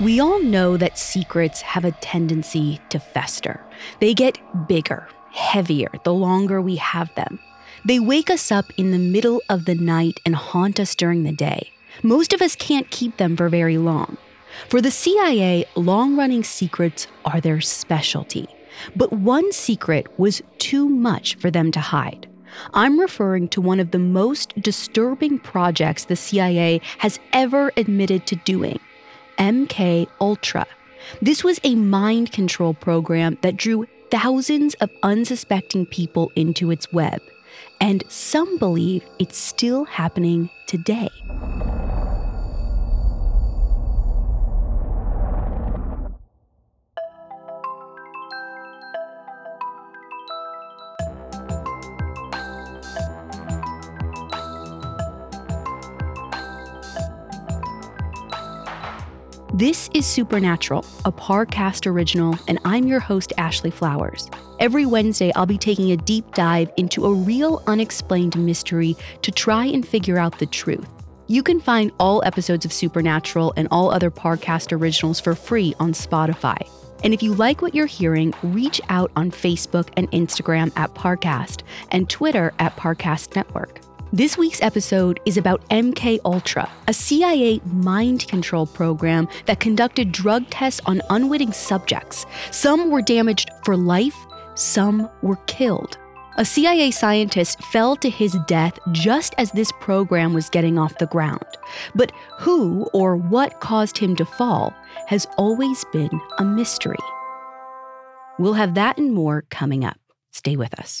We all know that secrets have a tendency to fester. They get bigger, heavier, the longer we have them. They wake us up in the middle of the night and haunt us during the day. Most of us can't keep them for very long. For the CIA, long running secrets are their specialty. But one secret was too much for them to hide. I'm referring to one of the most disturbing projects the CIA has ever admitted to doing MK Ultra. This was a mind control program that drew thousands of unsuspecting people into its web. And some believe it's still happening today. This is Supernatural, a Parcast original, and I'm your host, Ashley Flowers. Every Wednesday, I'll be taking a deep dive into a real unexplained mystery to try and figure out the truth. You can find all episodes of Supernatural and all other Parcast originals for free on Spotify. And if you like what you're hearing, reach out on Facebook and Instagram at Parcast and Twitter at Parcast Network. This week's episode is about MK Ultra, a CIA mind control program that conducted drug tests on unwitting subjects. Some were damaged for life, some were killed. A CIA scientist fell to his death just as this program was getting off the ground. But who or what caused him to fall has always been a mystery. We'll have that and more coming up. Stay with us.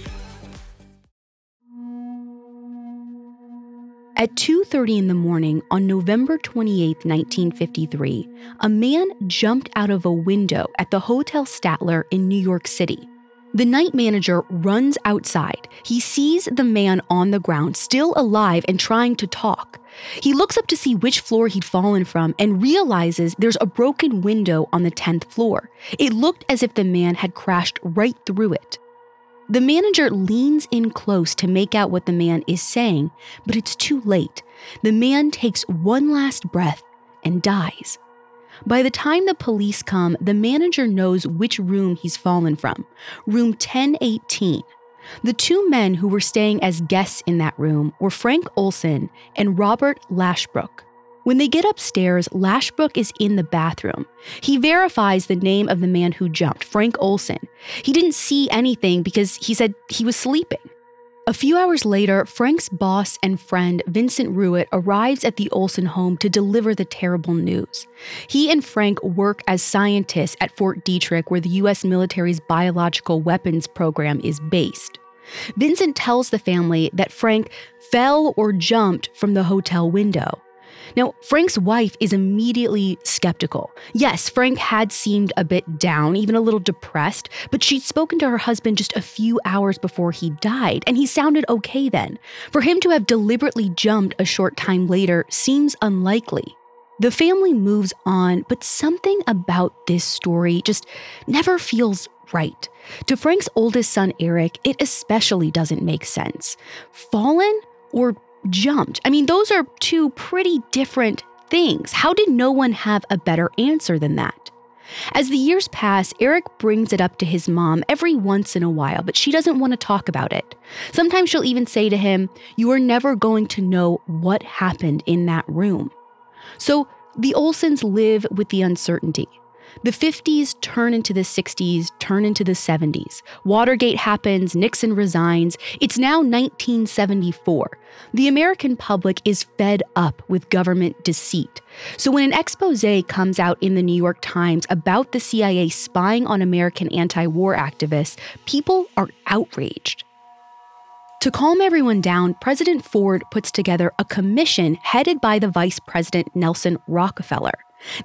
At 2:30 in the morning on November 28, 1953, a man jumped out of a window at the Hotel Statler in New York City. The night manager runs outside. He sees the man on the ground, still alive and trying to talk. He looks up to see which floor he'd fallen from and realizes there's a broken window on the 10th floor. It looked as if the man had crashed right through it. The manager leans in close to make out what the man is saying, but it's too late. The man takes one last breath and dies. By the time the police come, the manager knows which room he's fallen from room 1018. The two men who were staying as guests in that room were Frank Olson and Robert Lashbrook. When they get upstairs, Lashbrook is in the bathroom. He verifies the name of the man who jumped, Frank Olson. He didn't see anything because he said he was sleeping. A few hours later, Frank's boss and friend, Vincent Ruwet, arrives at the Olson home to deliver the terrible news. He and Frank work as scientists at Fort Detrick, where the U.S. military's biological weapons program is based. Vincent tells the family that Frank fell or jumped from the hotel window. Now, Frank's wife is immediately skeptical. Yes, Frank had seemed a bit down, even a little depressed, but she'd spoken to her husband just a few hours before he died, and he sounded okay then. For him to have deliberately jumped a short time later seems unlikely. The family moves on, but something about this story just never feels right. To Frank's oldest son, Eric, it especially doesn't make sense. Fallen or jumped? I mean, those are two pretty different things. How did no one have a better answer than that? As the years pass, Eric brings it up to his mom every once in a while, but she doesn't want to talk about it. Sometimes she'll even say to him, You are never going to know what happened in that room. So the Olsons live with the uncertainty. The 50s turn into the 60s, turn into the 70s. Watergate happens, Nixon resigns. It's now 1974. The American public is fed up with government deceit. So when an expose comes out in the New York Times about the CIA spying on American anti war activists, people are outraged. To calm everyone down, President Ford puts together a commission headed by the Vice President Nelson Rockefeller.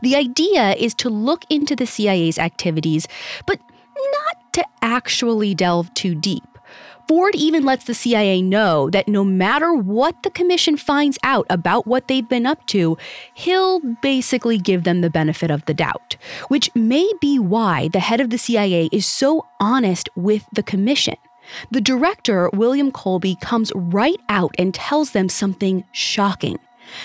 The idea is to look into the CIA's activities, but not to actually delve too deep. Ford even lets the CIA know that no matter what the commission finds out about what they've been up to, he'll basically give them the benefit of the doubt, which may be why the head of the CIA is so honest with the commission. The director, William Colby, comes right out and tells them something shocking.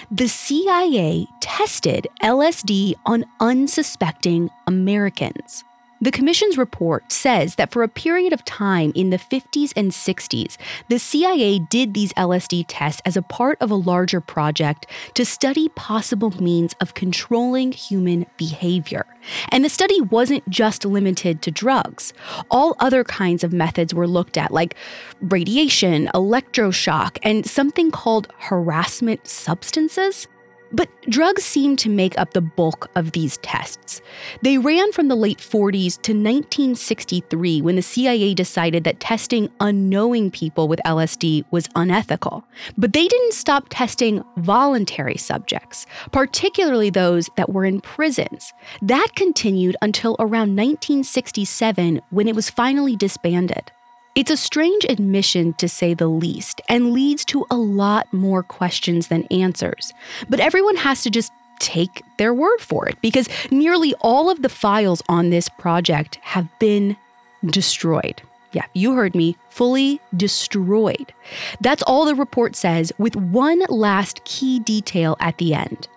The CIA tested LSD on unsuspecting Americans. The Commission's report says that for a period of time in the 50s and 60s, the CIA did these LSD tests as a part of a larger project to study possible means of controlling human behavior. And the study wasn't just limited to drugs. All other kinds of methods were looked at, like radiation, electroshock, and something called harassment substances. But drugs seem to make up the bulk of these tests. They ran from the late 40s to 1963 when the CIA decided that testing unknowing people with LSD was unethical. But they didn't stop testing voluntary subjects, particularly those that were in prisons. That continued until around 1967 when it was finally disbanded. It's a strange admission, to say the least, and leads to a lot more questions than answers. But everyone has to just take their word for it because nearly all of the files on this project have been destroyed. Yeah, you heard me, fully destroyed. That's all the report says, with one last key detail at the end.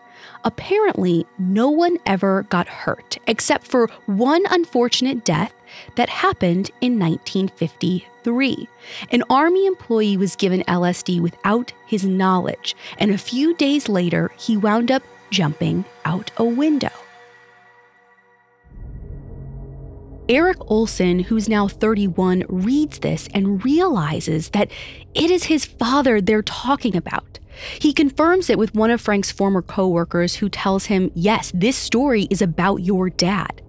Apparently, no one ever got hurt except for one unfortunate death that happened in 1953. An Army employee was given LSD without his knowledge, and a few days later, he wound up jumping out a window. Eric Olson, who's now 31, reads this and realizes that it is his father they're talking about. He confirms it with one of Frank's former coworkers who tells him, Yes, this story is about your dad.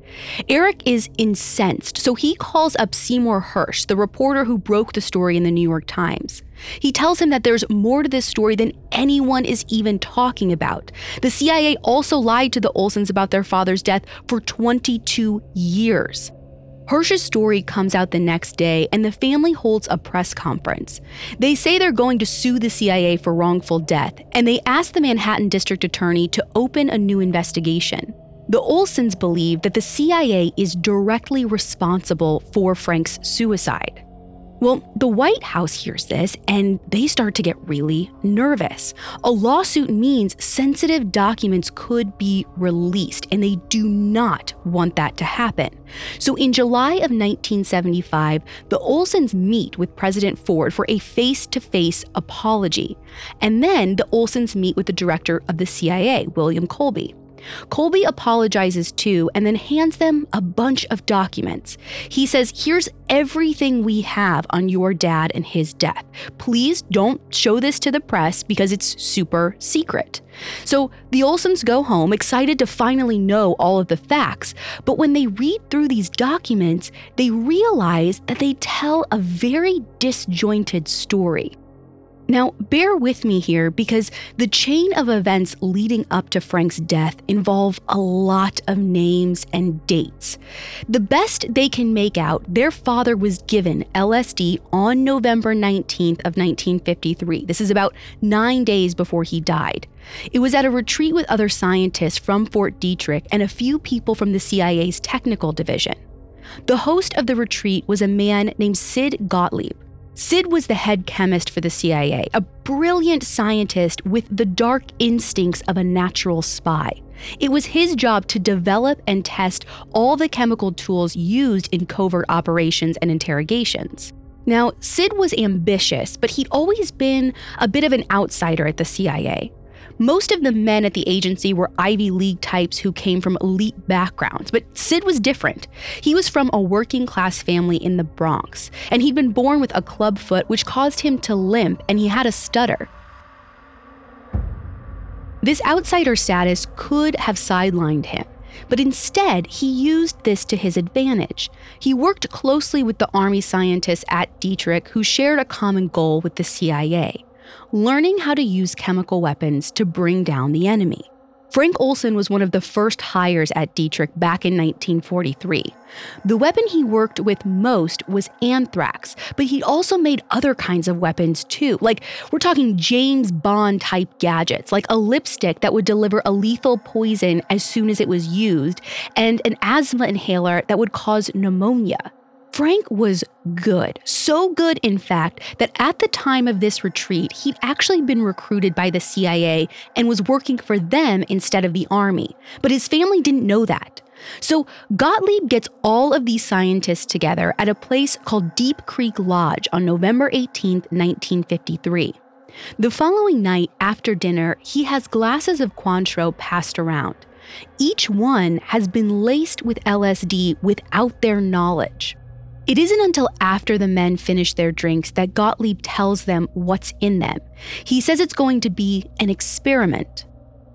Eric is incensed, so he calls up Seymour Hersh, the reporter who broke the story in the New York Times. He tells him that there's more to this story than anyone is even talking about. The CIA also lied to the Olsons about their father's death for 22 years. Hersh's story comes out the next day, and the family holds a press conference. They say they're going to sue the CIA for wrongful death, and they ask the Manhattan District Attorney to open a new investigation. The Olsons believe that the CIA is directly responsible for Frank's suicide. Well, the White House hears this and they start to get really nervous. A lawsuit means sensitive documents could be released, and they do not want that to happen. So, in July of 1975, the Olsons meet with President Ford for a face to face apology. And then the Olsons meet with the director of the CIA, William Colby. Colby apologizes too and then hands them a bunch of documents. He says, Here's everything we have on your dad and his death. Please don't show this to the press because it's super secret. So the Olsons go home excited to finally know all of the facts, but when they read through these documents, they realize that they tell a very disjointed story. Now, bear with me here because the chain of events leading up to Frank's death involve a lot of names and dates. The best they can make out, their father was given LSD on November 19th of 1953. This is about 9 days before he died. It was at a retreat with other scientists from Fort Detrick and a few people from the CIA's technical division. The host of the retreat was a man named Sid Gottlieb. Sid was the head chemist for the CIA, a brilliant scientist with the dark instincts of a natural spy. It was his job to develop and test all the chemical tools used in covert operations and interrogations. Now, Sid was ambitious, but he'd always been a bit of an outsider at the CIA. Most of the men at the agency were Ivy League types who came from elite backgrounds, but Sid was different. He was from a working class family in the Bronx, and he'd been born with a club foot which caused him to limp, and he had a stutter. This outsider status could have sidelined him, but instead, he used this to his advantage. He worked closely with the Army scientists at Detrick, who shared a common goal with the CIA learning how to use chemical weapons to bring down the enemy. Frank Olson was one of the first hires at Detrick back in 1943. The weapon he worked with most was anthrax, but he also made other kinds of weapons too. Like, we're talking James Bond type gadgets, like a lipstick that would deliver a lethal poison as soon as it was used, and an asthma inhaler that would cause pneumonia. Frank was good. So good, in fact, that at the time of this retreat, he'd actually been recruited by the CIA and was working for them instead of the Army. But his family didn't know that. So Gottlieb gets all of these scientists together at a place called Deep Creek Lodge on November 18, 1953. The following night, after dinner, he has glasses of Cointreau passed around. Each one has been laced with LSD without their knowledge. It isn't until after the men finish their drinks that Gottlieb tells them what's in them. He says it's going to be an experiment.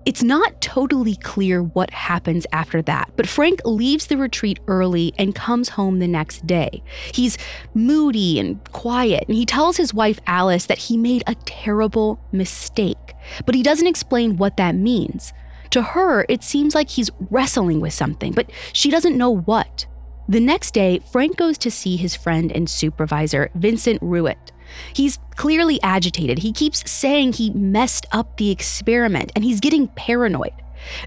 It's not totally clear what happens after that, but Frank leaves the retreat early and comes home the next day. He's moody and quiet, and he tells his wife Alice that he made a terrible mistake, but he doesn't explain what that means. To her, it seems like he's wrestling with something, but she doesn't know what. The next day, Frank goes to see his friend and supervisor, Vincent Ruwet. He's clearly agitated. He keeps saying he messed up the experiment and he's getting paranoid.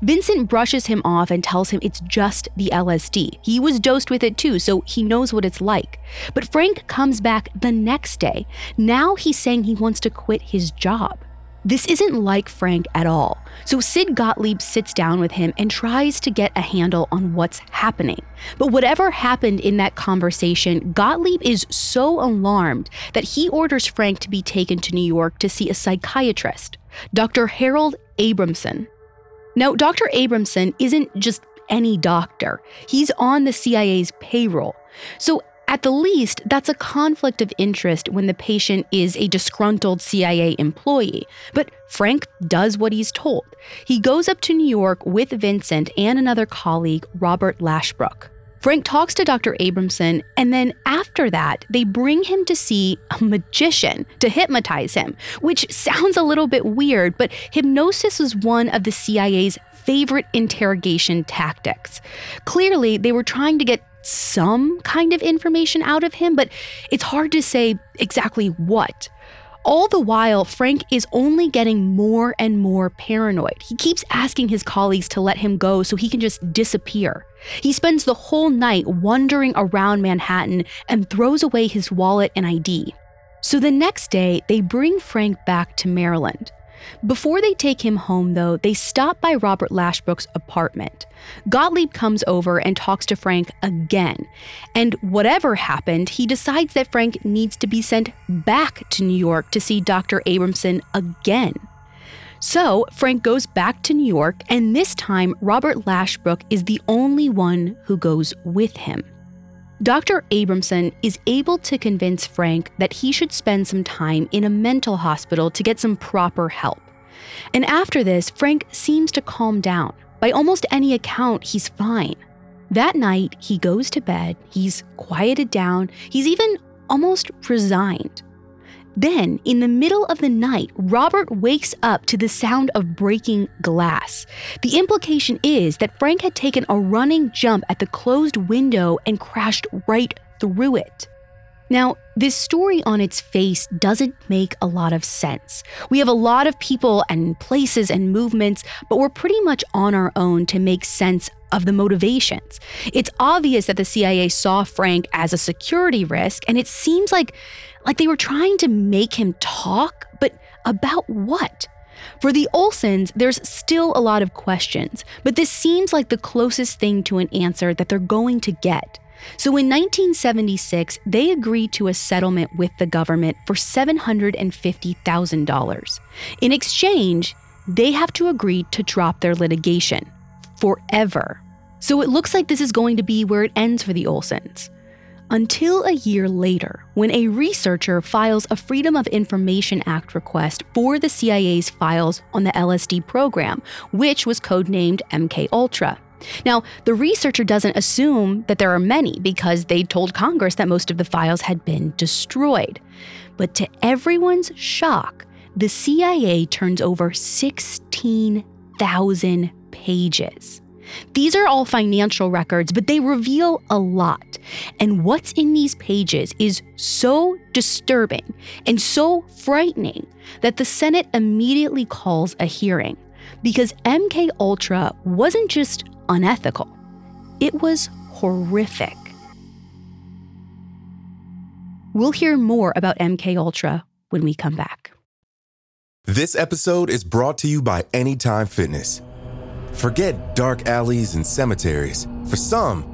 Vincent brushes him off and tells him it's just the LSD. He was dosed with it too, so he knows what it's like. But Frank comes back the next day. Now he's saying he wants to quit his job. This isn't like Frank at all. So Sid Gottlieb sits down with him and tries to get a handle on what's happening. But whatever happened in that conversation, Gottlieb is so alarmed that he orders Frank to be taken to New York to see a psychiatrist, Dr. Harold Abramson. Now, Dr. Abramson isn't just any doctor, he's on the CIA's payroll. So at the least, that's a conflict of interest when the patient is a disgruntled CIA employee. But Frank does what he's told. He goes up to New York with Vincent and another colleague, Robert Lashbrook. Frank talks to Dr. Abramson, and then after that, they bring him to see a magician to hypnotize him, which sounds a little bit weird, but hypnosis is one of the CIA's favorite interrogation tactics. Clearly, they were trying to get some kind of information out of him, but it's hard to say exactly what. All the while, Frank is only getting more and more paranoid. He keeps asking his colleagues to let him go so he can just disappear. He spends the whole night wandering around Manhattan and throws away his wallet and ID. So the next day, they bring Frank back to Maryland. Before they take him home, though, they stop by Robert Lashbrook's apartment. Gottlieb comes over and talks to Frank again. And whatever happened, he decides that Frank needs to be sent back to New York to see Dr. Abramson again. So Frank goes back to New York, and this time Robert Lashbrook is the only one who goes with him. Dr. Abramson is able to convince Frank that he should spend some time in a mental hospital to get some proper help. And after this, Frank seems to calm down. By almost any account, he's fine. That night, he goes to bed, he's quieted down, he's even almost resigned. Then, in the middle of the night, Robert wakes up to the sound of breaking glass. The implication is that Frank had taken a running jump at the closed window and crashed right through it. Now, this story on its face doesn't make a lot of sense. We have a lot of people and places and movements, but we're pretty much on our own to make sense of the motivations. It's obvious that the CIA saw Frank as a security risk, and it seems like like they were trying to make him talk, but about what? For the Olsons, there's still a lot of questions, but this seems like the closest thing to an answer that they're going to get. So in 1976, they agreed to a settlement with the government for $750,000. In exchange, they have to agree to drop their litigation forever. So it looks like this is going to be where it ends for the Olsons until a year later, when a researcher files a Freedom of Information Act request for the CIA's files on the LSD program, which was codenamed MK Ultra. Now, the researcher doesn't assume that there are many because they told Congress that most of the files had been destroyed. But to everyone's shock, the CIA turns over 16,000 pages. These are all financial records, but they reveal a lot. And what's in these pages is so disturbing and so frightening that the Senate immediately calls a hearing because MK Ultra wasn't just unethical. It was horrific. We'll hear more about MK Ultra when we come back. This episode is brought to you by Anytime Fitness. Forget dark alleys and cemeteries. For some,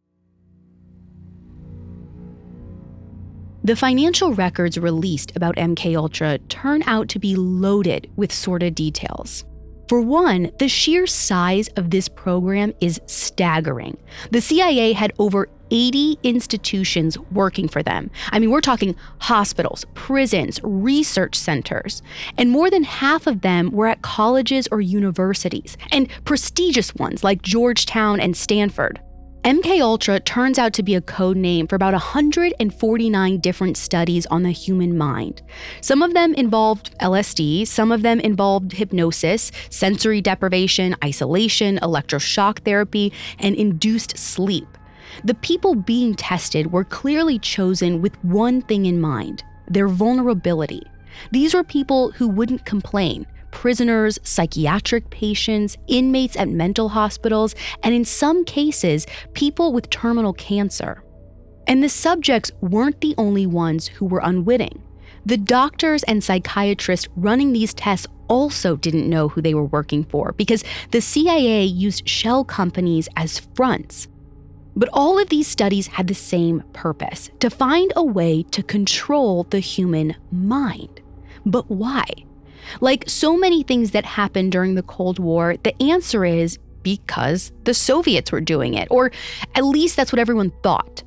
The financial records released about MK Ultra turn out to be loaded with sordid details. For one, the sheer size of this program is staggering. The CIA had over 80 institutions working for them. I mean, we're talking hospitals, prisons, research centers, and more than half of them were at colleges or universities, and prestigious ones like Georgetown and Stanford. MK Ultra turns out to be a code name for about 149 different studies on the human mind. Some of them involved LSD, some of them involved hypnosis, sensory deprivation, isolation, electroshock therapy, and induced sleep. The people being tested were clearly chosen with one thing in mind their vulnerability. These were people who wouldn't complain, prisoners, psychiatric patients, inmates at mental hospitals, and in some cases, people with terminal cancer. And the subjects weren't the only ones who were unwitting. The doctors and psychiatrists running these tests also didn't know who they were working for because the CIA used shell companies as fronts. But all of these studies had the same purpose to find a way to control the human mind. But why? Like so many things that happened during the Cold War, the answer is because the Soviets were doing it, or at least that's what everyone thought.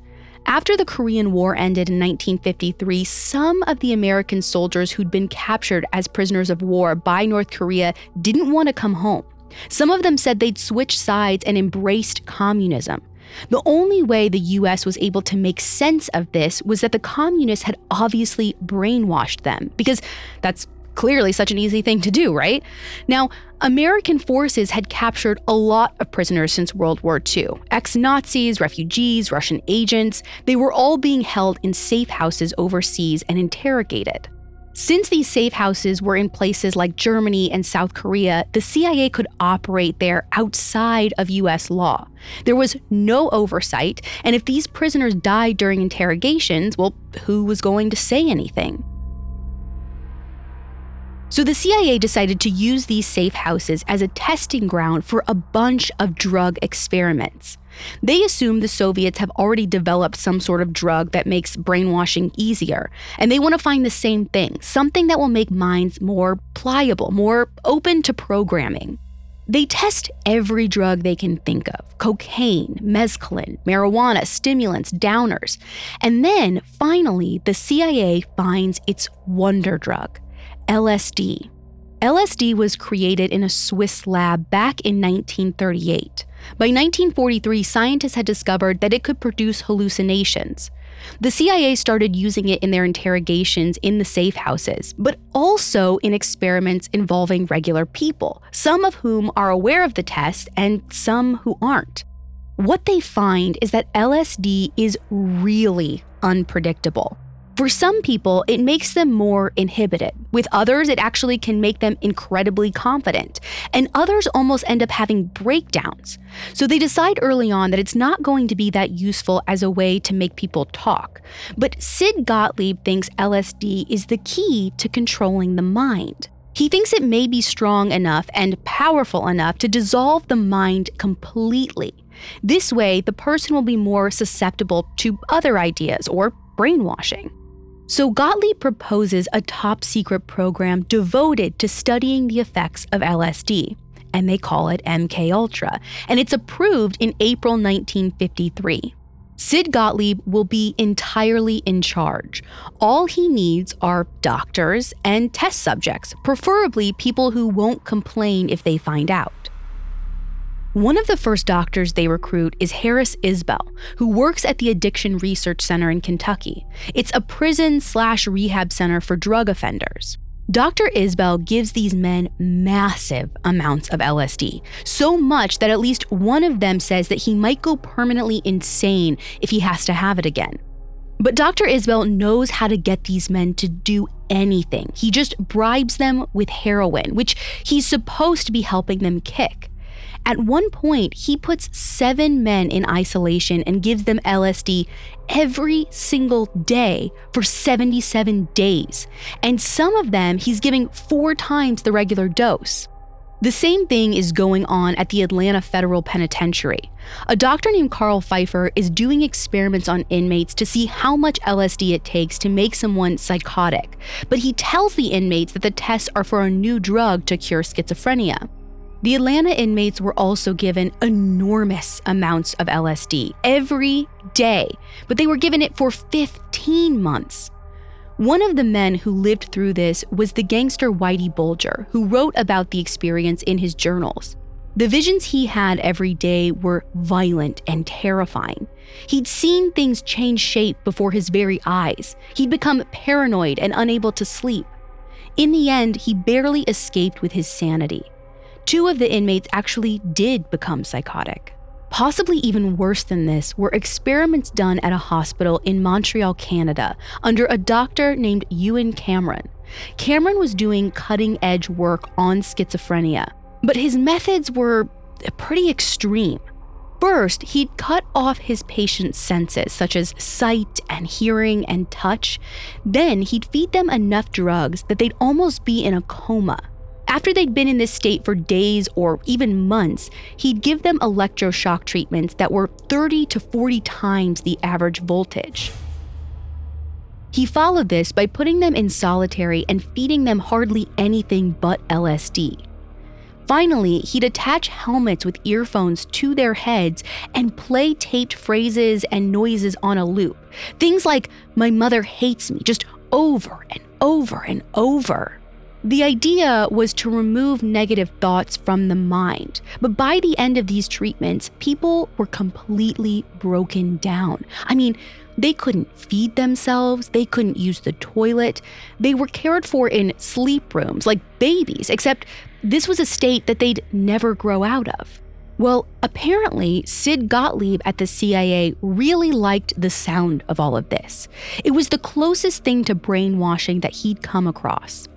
After the Korean War ended in 1953, some of the American soldiers who'd been captured as prisoners of war by North Korea didn't want to come home. Some of them said they'd switched sides and embraced communism. The only way the US was able to make sense of this was that the communists had obviously brainwashed them, because that's clearly such an easy thing to do, right? Now, American forces had captured a lot of prisoners since World War II ex Nazis, refugees, Russian agents. They were all being held in safe houses overseas and interrogated. Since these safe houses were in places like Germany and South Korea, the CIA could operate there outside of US law. There was no oversight, and if these prisoners died during interrogations, well, who was going to say anything? So the CIA decided to use these safe houses as a testing ground for a bunch of drug experiments. They assume the Soviets have already developed some sort of drug that makes brainwashing easier, and they want to find the same thing something that will make minds more pliable, more open to programming. They test every drug they can think of cocaine, mescaline, marijuana, stimulants, downers. And then, finally, the CIA finds its wonder drug LSD. LSD was created in a Swiss lab back in 1938. By 1943, scientists had discovered that it could produce hallucinations. The CIA started using it in their interrogations in the safe houses, but also in experiments involving regular people, some of whom are aware of the test and some who aren't. What they find is that LSD is really unpredictable. For some people, it makes them more inhibited. With others, it actually can make them incredibly confident. And others almost end up having breakdowns. So they decide early on that it's not going to be that useful as a way to make people talk. But Sid Gottlieb thinks LSD is the key to controlling the mind. He thinks it may be strong enough and powerful enough to dissolve the mind completely. This way, the person will be more susceptible to other ideas or brainwashing. So Gottlieb proposes a top secret program devoted to studying the effects of LSD, and they call it MK Ultra, and it's approved in April 1953. Sid Gottlieb will be entirely in charge. All he needs are doctors and test subjects, preferably people who won't complain if they find out. One of the first doctors they recruit is Harris Isbell, who works at the Addiction Research Center in Kentucky. It's a prison slash rehab center for drug offenders. Dr. Isbell gives these men massive amounts of LSD, so much that at least one of them says that he might go permanently insane if he has to have it again. But Dr. Isbell knows how to get these men to do anything. He just bribes them with heroin, which he's supposed to be helping them kick. At one point, he puts seven men in isolation and gives them LSD every single day for 77 days. And some of them he's giving four times the regular dose. The same thing is going on at the Atlanta Federal Penitentiary. A doctor named Carl Pfeiffer is doing experiments on inmates to see how much LSD it takes to make someone psychotic, but he tells the inmates that the tests are for a new drug to cure schizophrenia. The Atlanta inmates were also given enormous amounts of LSD every day, but they were given it for 15 months. One of the men who lived through this was the gangster Whitey Bulger, who wrote about the experience in his journals. The visions he had every day were violent and terrifying. He'd seen things change shape before his very eyes. He'd become paranoid and unable to sleep. In the end, he barely escaped with his sanity. Two of the inmates actually did become psychotic. Possibly even worse than this were experiments done at a hospital in Montreal, Canada, under a doctor named Ewen Cameron. Cameron was doing cutting edge work on schizophrenia, but his methods were pretty extreme. First, he'd cut off his patient's senses, such as sight and hearing and touch. Then, he'd feed them enough drugs that they'd almost be in a coma. After they'd been in this state for days or even months, he'd give them electroshock treatments that were 30 to 40 times the average voltage. He followed this by putting them in solitary and feeding them hardly anything but LSD. Finally, he'd attach helmets with earphones to their heads and play taped phrases and noises on a loop. Things like, My mother hates me, just over and over and over. The idea was to remove negative thoughts from the mind. But by the end of these treatments, people were completely broken down. I mean, they couldn't feed themselves, they couldn't use the toilet, they were cared for in sleep rooms like babies, except this was a state that they'd never grow out of. Well, apparently, Sid Gottlieb at the CIA really liked the sound of all of this. It was the closest thing to brainwashing that he'd come across.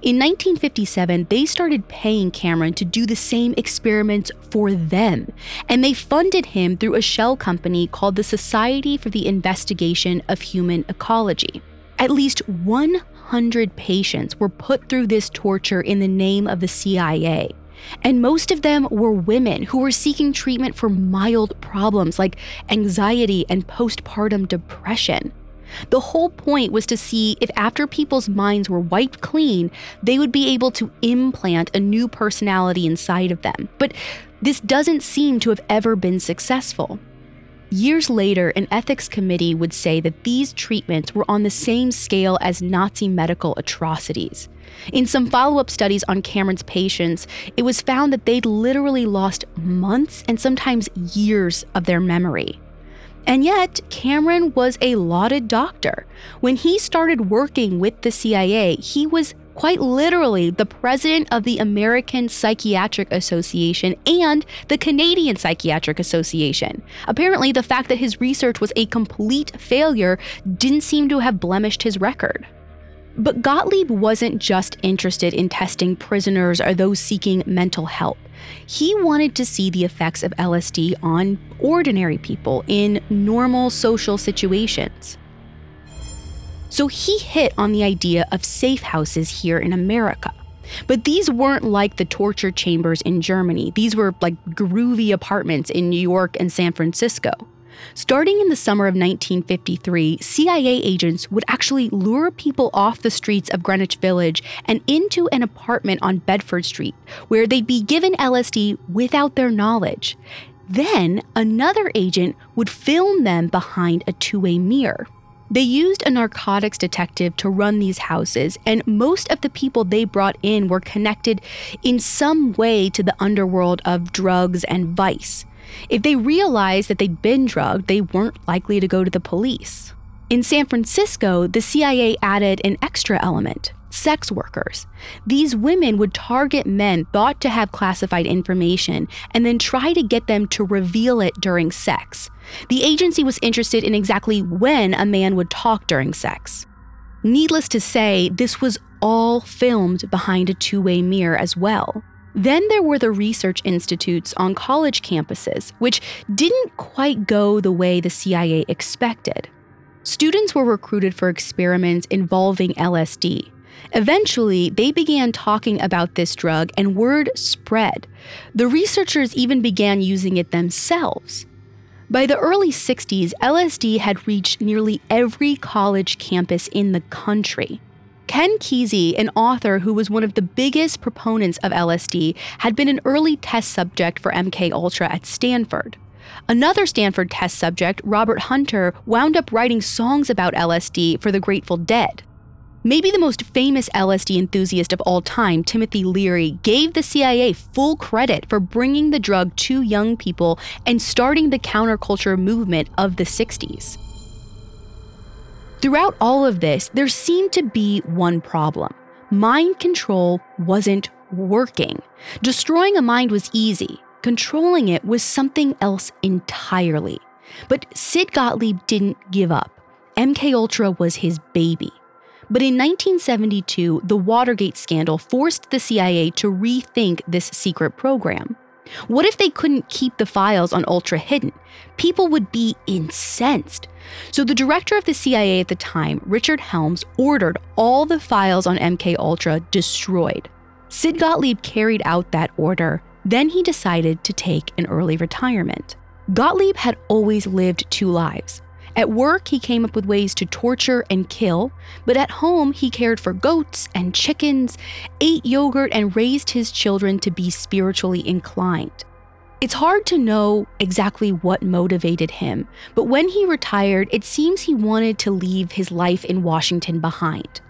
In 1957, they started paying Cameron to do the same experiments for them, and they funded him through a shell company called the Society for the Investigation of Human Ecology. At least 100 patients were put through this torture in the name of the CIA. And most of them were women who were seeking treatment for mild problems like anxiety and postpartum depression. The whole point was to see if after people's minds were wiped clean, they would be able to implant a new personality inside of them. But this doesn't seem to have ever been successful. Years later, an ethics committee would say that these treatments were on the same scale as Nazi medical atrocities. In some follow up studies on Cameron's patients, it was found that they'd literally lost months and sometimes years of their memory. And yet, Cameron was a lauded doctor. When he started working with the CIA, he was quite literally the president of the American Psychiatric Association and the Canadian Psychiatric Association. Apparently, the fact that his research was a complete failure didn't seem to have blemished his record. But Gottlieb wasn't just interested in testing prisoners or those seeking mental help. He wanted to see the effects of LSD on ordinary people in normal social situations. So he hit on the idea of safe houses here in America. But these weren't like the torture chambers in Germany. These were like groovy apartments in New York and San Francisco. Starting in the summer of 1953, CIA agents would actually lure people off the streets of Greenwich Village and into an apartment on Bedford Street, where they'd be given LSD without their knowledge. Then another agent would film them behind a two way mirror. They used a narcotics detective to run these houses, and most of the people they brought in were connected in some way to the underworld of drugs and vice. If they realized that they'd been drugged, they weren't likely to go to the police. In San Francisco, the CIA added an extra element sex workers. These women would target men thought to have classified information and then try to get them to reveal it during sex. The agency was interested in exactly when a man would talk during sex. Needless to say, this was all filmed behind a two way mirror as well. Then there were the research institutes on college campuses, which didn't quite go the way the CIA expected. Students were recruited for experiments involving LSD, Eventually, they began talking about this drug and word spread. The researchers even began using it themselves. By the early 60s, LSD had reached nearly every college campus in the country. Ken Kesey, an author who was one of the biggest proponents of LSD, had been an early test subject for MK Ultra at Stanford. Another Stanford test subject, Robert Hunter, wound up writing songs about LSD for the Grateful Dead. Maybe the most famous LSD enthusiast of all time, Timothy Leary, gave the CIA full credit for bringing the drug to young people and starting the counterculture movement of the 60s. Throughout all of this, there seemed to be one problem mind control wasn't working. Destroying a mind was easy, controlling it was something else entirely. But Sid Gottlieb didn't give up. MK Ultra was his baby. But in 1972, the Watergate scandal forced the CIA to rethink this secret program. What if they couldn't keep the files on Ultra hidden? People would be incensed. So the director of the CIA at the time, Richard Helms, ordered all the files on MK Ultra destroyed. Sid Gottlieb carried out that order. Then he decided to take an early retirement. Gottlieb had always lived two lives at work, he came up with ways to torture and kill, but at home, he cared for goats and chickens, ate yogurt, and raised his children to be spiritually inclined. It's hard to know exactly what motivated him, but when he retired, it seems he wanted to leave his life in Washington behind.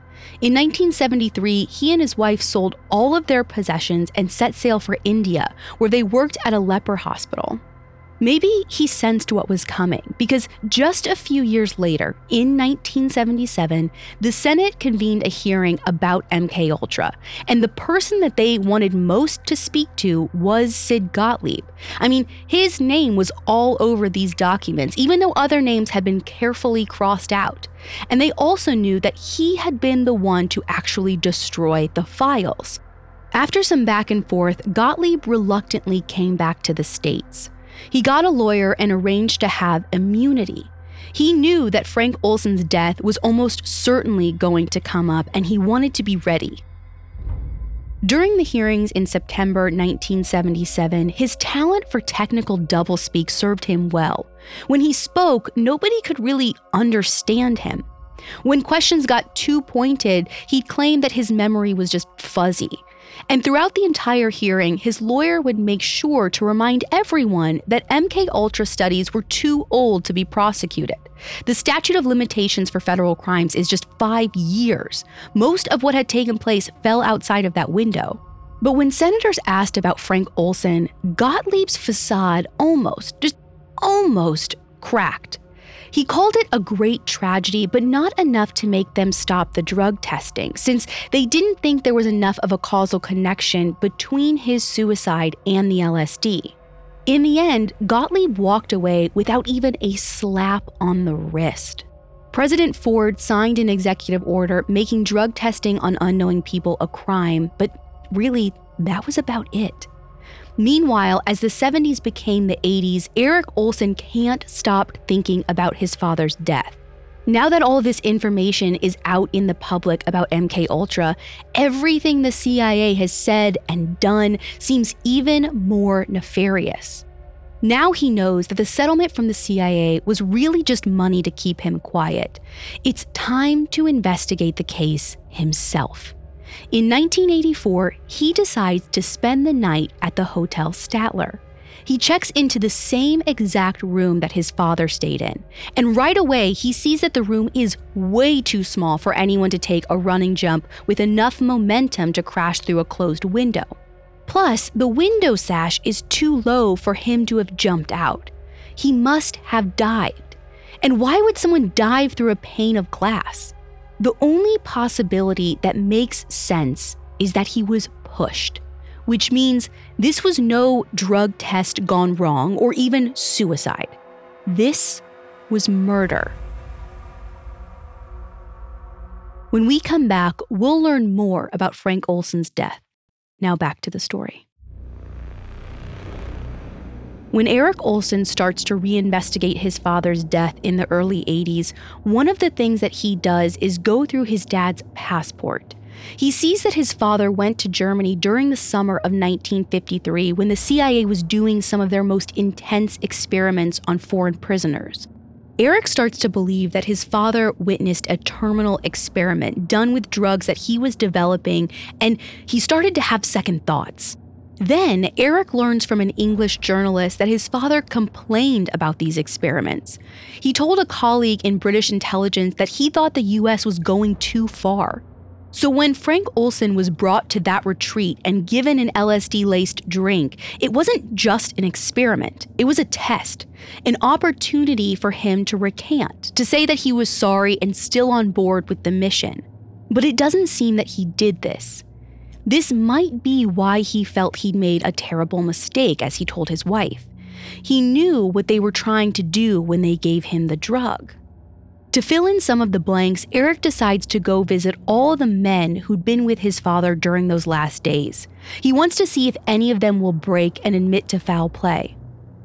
In 1973, he and his wife sold all of their possessions and set sail for India, where they worked at a leper hospital. Maybe he sensed what was coming because just a few years later, in 1977, the Senate convened a hearing about MK Ultra, and the person that they wanted most to speak to was Sid Gottlieb. I mean, his name was all over these documents, even though other names had been carefully crossed out. And they also knew that he had been the one to actually destroy the files. After some back and forth, Gottlieb reluctantly came back to the States. He got a lawyer and arranged to have immunity. He knew that Frank Olson's death was almost certainly going to come up, and he wanted to be ready. During the hearings in September 1977, his talent for technical doublespeak served him well. When he spoke, nobody could really understand him. When questions got too pointed, he claimed that his memory was just fuzzy. And throughout the entire hearing, his lawyer would make sure to remind everyone that MK Ultra studies were too old to be prosecuted. The statute of limitations for federal crimes is just 5 years. Most of what had taken place fell outside of that window. But when senators asked about Frank Olson, Gottlieb's facade almost, just almost cracked. He called it a great tragedy, but not enough to make them stop the drug testing, since they didn't think there was enough of a causal connection between his suicide and the LSD. In the end, Gottlieb walked away without even a slap on the wrist. President Ford signed an executive order making drug testing on unknowing people a crime, but really, that was about it. Meanwhile, as the 70s became the 80s, Eric Olson can't stop thinking about his father's death. Now that all this information is out in the public about MK Ultra, everything the CIA has said and done seems even more nefarious. Now he knows that the settlement from the CIA was really just money to keep him quiet. It's time to investigate the case himself. In 1984, he decides to spend the night at the Hotel Statler. He checks into the same exact room that his father stayed in, and right away he sees that the room is way too small for anyone to take a running jump with enough momentum to crash through a closed window. Plus, the window sash is too low for him to have jumped out. He must have dived. And why would someone dive through a pane of glass? The only possibility that makes sense is that he was pushed, which means this was no drug test gone wrong or even suicide. This was murder. When we come back, we'll learn more about Frank Olson's death. Now back to the story. When Eric Olson starts to reinvestigate his father's death in the early 80s, one of the things that he does is go through his dad's passport. He sees that his father went to Germany during the summer of 1953 when the CIA was doing some of their most intense experiments on foreign prisoners. Eric starts to believe that his father witnessed a terminal experiment done with drugs that he was developing, and he started to have second thoughts. Then, Eric learns from an English journalist that his father complained about these experiments. He told a colleague in British intelligence that he thought the US was going too far. So, when Frank Olson was brought to that retreat and given an LSD laced drink, it wasn't just an experiment, it was a test, an opportunity for him to recant, to say that he was sorry and still on board with the mission. But it doesn't seem that he did this. This might be why he felt he'd made a terrible mistake, as he told his wife. He knew what they were trying to do when they gave him the drug. To fill in some of the blanks, Eric decides to go visit all the men who'd been with his father during those last days. He wants to see if any of them will break and admit to foul play.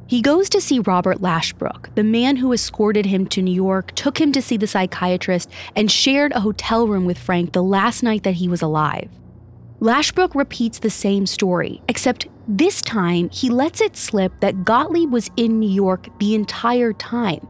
He goes to see Robert Lashbrook, the man who escorted him to New York, took him to see the psychiatrist, and shared a hotel room with Frank the last night that he was alive. Lashbrook repeats the same story, except this time he lets it slip that Gottlieb was in New York the entire time.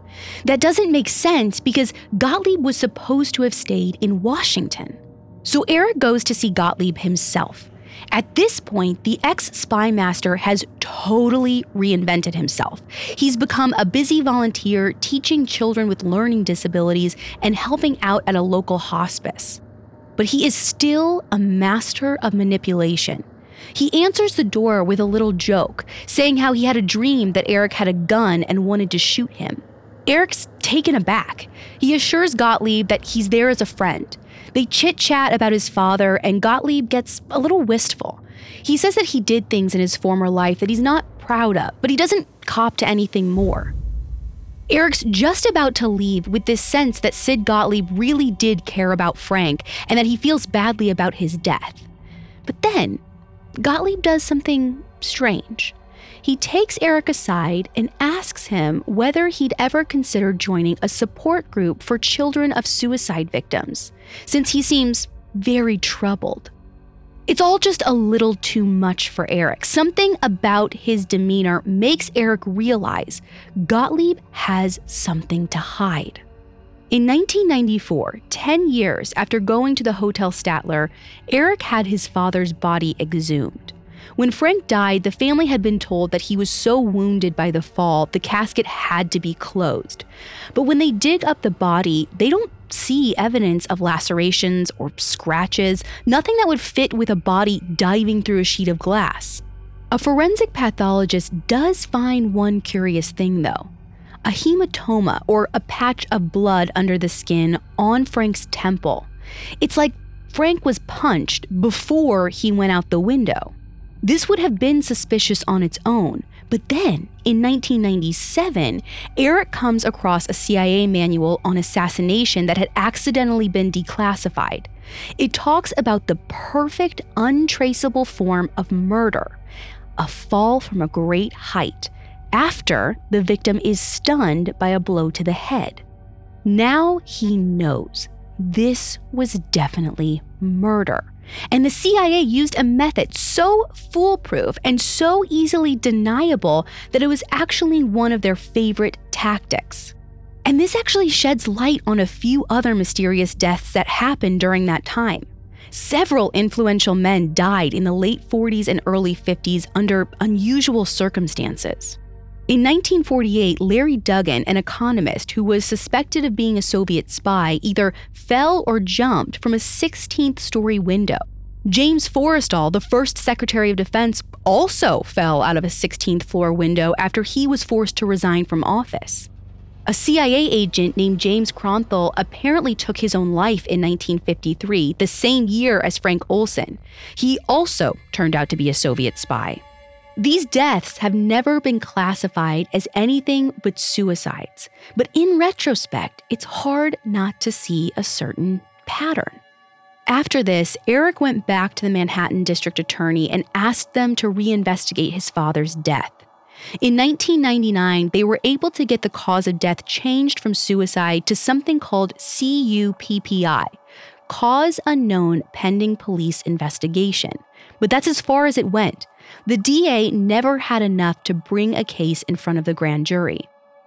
That doesn't make sense because Gottlieb was supposed to have stayed in Washington. So Eric goes to see Gottlieb himself. At this point, the ex spy master has totally reinvented himself. He's become a busy volunteer teaching children with learning disabilities and helping out at a local hospice but he is still a master of manipulation. He answers the door with a little joke, saying how he had a dream that Eric had a gun and wanted to shoot him. Eric's taken aback. He assures Gottlieb that he's there as a friend. They chit chat about his father, and Gottlieb gets a little wistful. He says that he did things in his former life that he's not proud of, but he doesn't cop to anything more. Eric's just about to leave with this sense that Sid Gottlieb really did care about Frank and that he feels badly about his death. But then, Gottlieb does something strange. He takes Eric aside and asks him whether he'd ever considered joining a support group for children of suicide victims, since he seems very troubled. It's all just a little too much for Eric. Something about his demeanor makes Eric realize Gottlieb has something to hide. In 1994, 10 years after going to the Hotel Statler, Eric had his father's body exhumed. When Frank died, the family had been told that he was so wounded by the fall, the casket had to be closed. But when they dig up the body, they don't see evidence of lacerations or scratches, nothing that would fit with a body diving through a sheet of glass. A forensic pathologist does find one curious thing, though a hematoma, or a patch of blood under the skin on Frank's temple. It's like Frank was punched before he went out the window. This would have been suspicious on its own, but then, in 1997, Eric comes across a CIA manual on assassination that had accidentally been declassified. It talks about the perfect, untraceable form of murder a fall from a great height after the victim is stunned by a blow to the head. Now he knows this was definitely murder. And the CIA used a method so foolproof and so easily deniable that it was actually one of their favorite tactics. And this actually sheds light on a few other mysterious deaths that happened during that time. Several influential men died in the late 40s and early 50s under unusual circumstances. In 1948, Larry Duggan, an economist who was suspected of being a Soviet spy, either fell or jumped from a 16th story window. James Forrestal, the first Secretary of Defense, also fell out of a 16th floor window after he was forced to resign from office. A CIA agent named James Kronthal apparently took his own life in 1953, the same year as Frank Olson. He also turned out to be a Soviet spy. These deaths have never been classified as anything but suicides, but in retrospect, it's hard not to see a certain pattern. After this, Eric went back to the Manhattan District Attorney and asked them to reinvestigate his father's death. In 1999, they were able to get the cause of death changed from suicide to something called CUPPI, Cause Unknown Pending Police Investigation. But that's as far as it went. The DA never had enough to bring a case in front of the grand jury.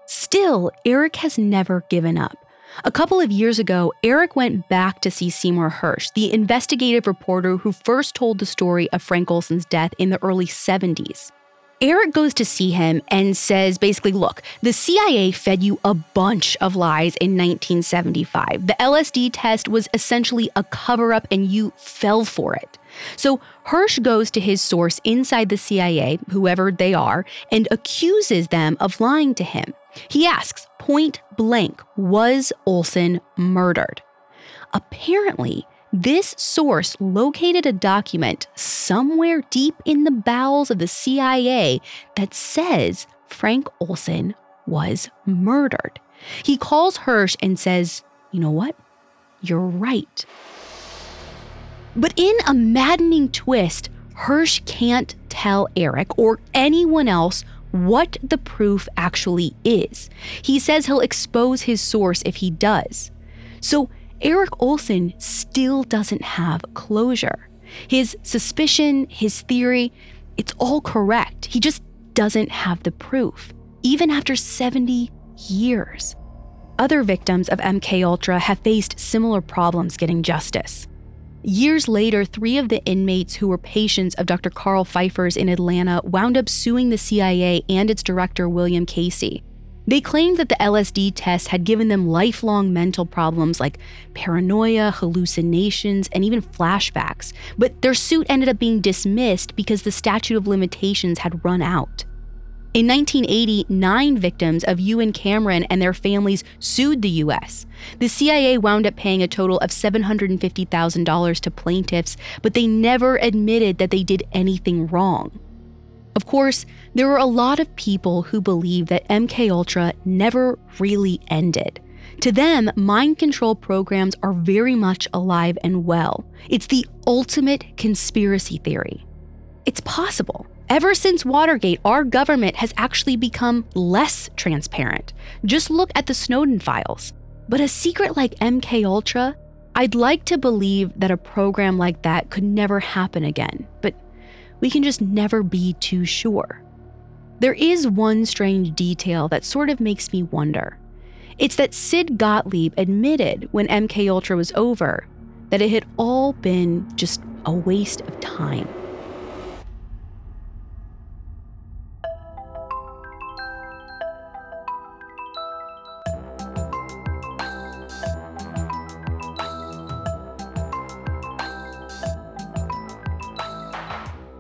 Still, Eric has never given up. A couple of years ago, Eric went back to see Seymour Hersh, the investigative reporter who first told the story of Frank Olson's death in the early 70s. Eric goes to see him and says basically, look, the CIA fed you a bunch of lies in 1975. The LSD test was essentially a cover up and you fell for it. So Hersh goes to his source inside the CIA, whoever they are, and accuses them of lying to him. He asks point blank, was Olson murdered? Apparently, this source located a document somewhere deep in the bowels of the CIA that says Frank Olson was murdered. He calls Hersh and says, You know what? You're right. But in a maddening twist, Hersh can't tell Eric or anyone else what the proof actually is. He says he'll expose his source if he does. So Eric Olson still doesn't have closure. His suspicion, his theory, it's all correct. He just doesn't have the proof, even after 70 years. Other victims of MK Ultra have faced similar problems getting justice. Years later, three of the inmates who were patients of Dr. Carl Pfeiffer's in Atlanta wound up suing the CIA and its director, William Casey. They claimed that the LSD test had given them lifelong mental problems like paranoia, hallucinations, and even flashbacks, but their suit ended up being dismissed because the statute of limitations had run out. In 1980, nine victims of Ewen Cameron and their families sued the U.S. The CIA wound up paying a total of $750,000 to plaintiffs, but they never admitted that they did anything wrong. Of course, there are a lot of people who believe that MK Ultra never really ended. To them, mind control programs are very much alive and well. It's the ultimate conspiracy theory. It's possible. Ever since Watergate, our government has actually become less transparent. Just look at the Snowden files. But a secret like MK Ultra, I'd like to believe that a program like that could never happen again. But we can just never be too sure. There is one strange detail that sort of makes me wonder. It's that Sid Gottlieb admitted when MK Ultra was over that it had all been just a waste of time.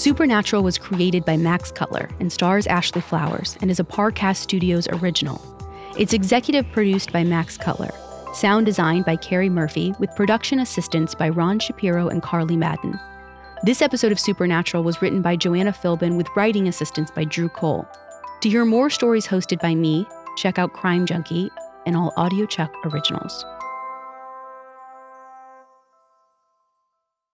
Supernatural was created by Max Cutler and stars Ashley Flowers and is a Parcast Studios original. It's executive produced by Max Cutler, sound designed by Carrie Murphy, with production assistance by Ron Shapiro and Carly Madden. This episode of Supernatural was written by Joanna Philbin with writing assistance by Drew Cole. To hear more stories hosted by me, check out Crime Junkie and all Audiochuck originals.